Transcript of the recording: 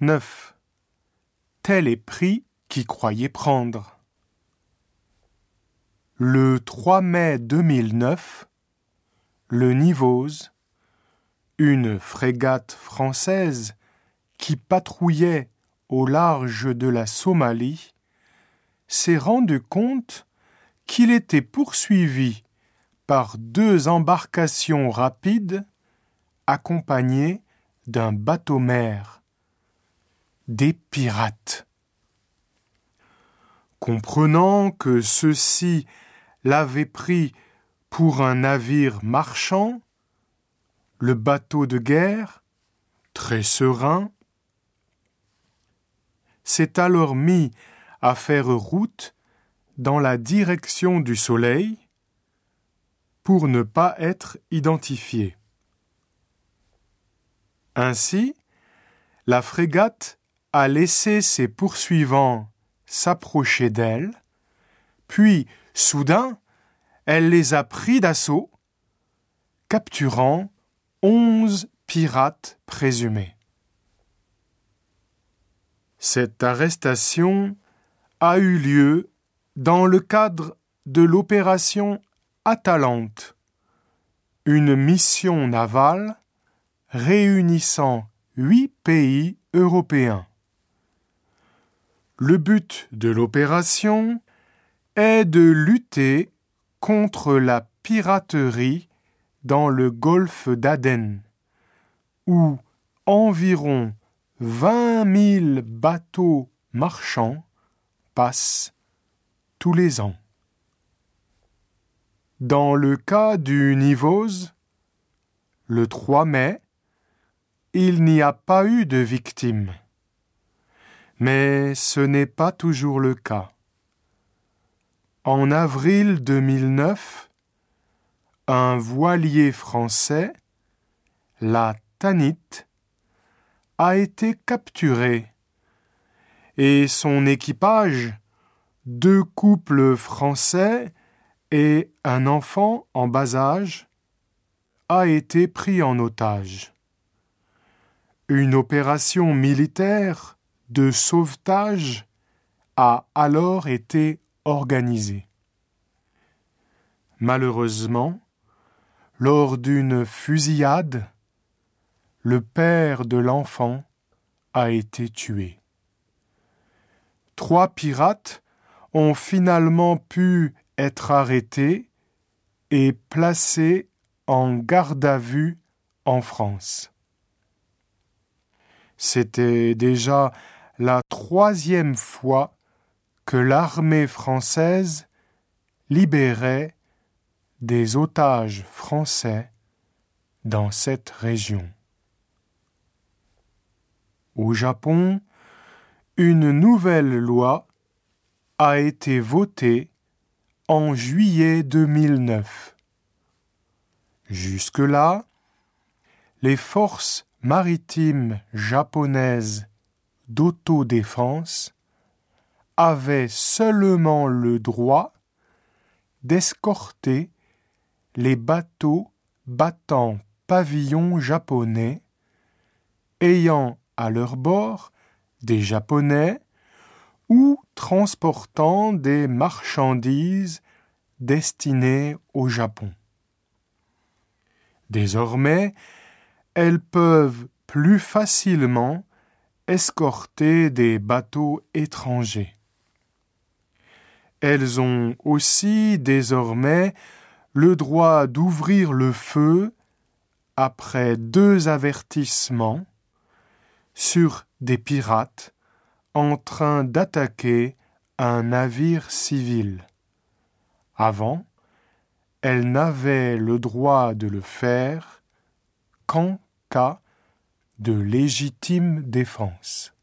9. Tel est prix qui croyait prendre. Le 3 mai 2009, le Nivose, une frégate française qui patrouillait au large de la Somalie, s'est rendu compte qu'il était poursuivi par deux embarcations rapides accompagnées d'un bateau-mer, des pirates. Comprenant que ceux-ci l'avaient pris pour un navire marchand, le bateau de guerre, très serein, s'est alors mis à faire route dans la direction du soleil pour ne pas être identifié. Ainsi, la frégate a laissé ses poursuivants s'approcher d'elle, puis, soudain, elle les a pris d'assaut, capturant onze pirates présumés. Cette arrestation a eu lieu dans le cadre de l'opération Atalante, une mission navale réunissant huit pays européens. Le but de l'opération est de lutter contre la piraterie dans le golfe d'Aden, où environ 20 000 bateaux marchands passent tous les ans. Dans le cas du Nivose, le 3 mai, il n'y a pas eu de victimes. Mais ce n'est pas toujours le cas. En avril 2009, un voilier français, la Tanit, a été capturé et son équipage, deux couples français et un enfant en bas âge, a été pris en otage. Une opération militaire de sauvetage a alors été organisée. Malheureusement, lors d'une fusillade, le père de l'enfant a été tué. Trois pirates ont finalement pu être arrêtés et placés en garde à vue en France. C'était déjà la troisième fois que l'armée française libérait des otages français dans cette région. Au Japon, une nouvelle loi a été votée en juillet 2009. Jusque-là, les forces maritimes japonaises d'autodéfense avaient seulement le droit d'escorter les bateaux battant pavillon japonais ayant à leur bord des Japonais ou transportant des marchandises destinées au Japon. Désormais, elles peuvent plus facilement escorter des bateaux étrangers. Elles ont aussi désormais le droit d'ouvrir le feu après deux avertissements sur des pirates en train d'attaquer un navire civil. Avant, elles n'avaient le droit de le faire qu'en cas de légitime défense.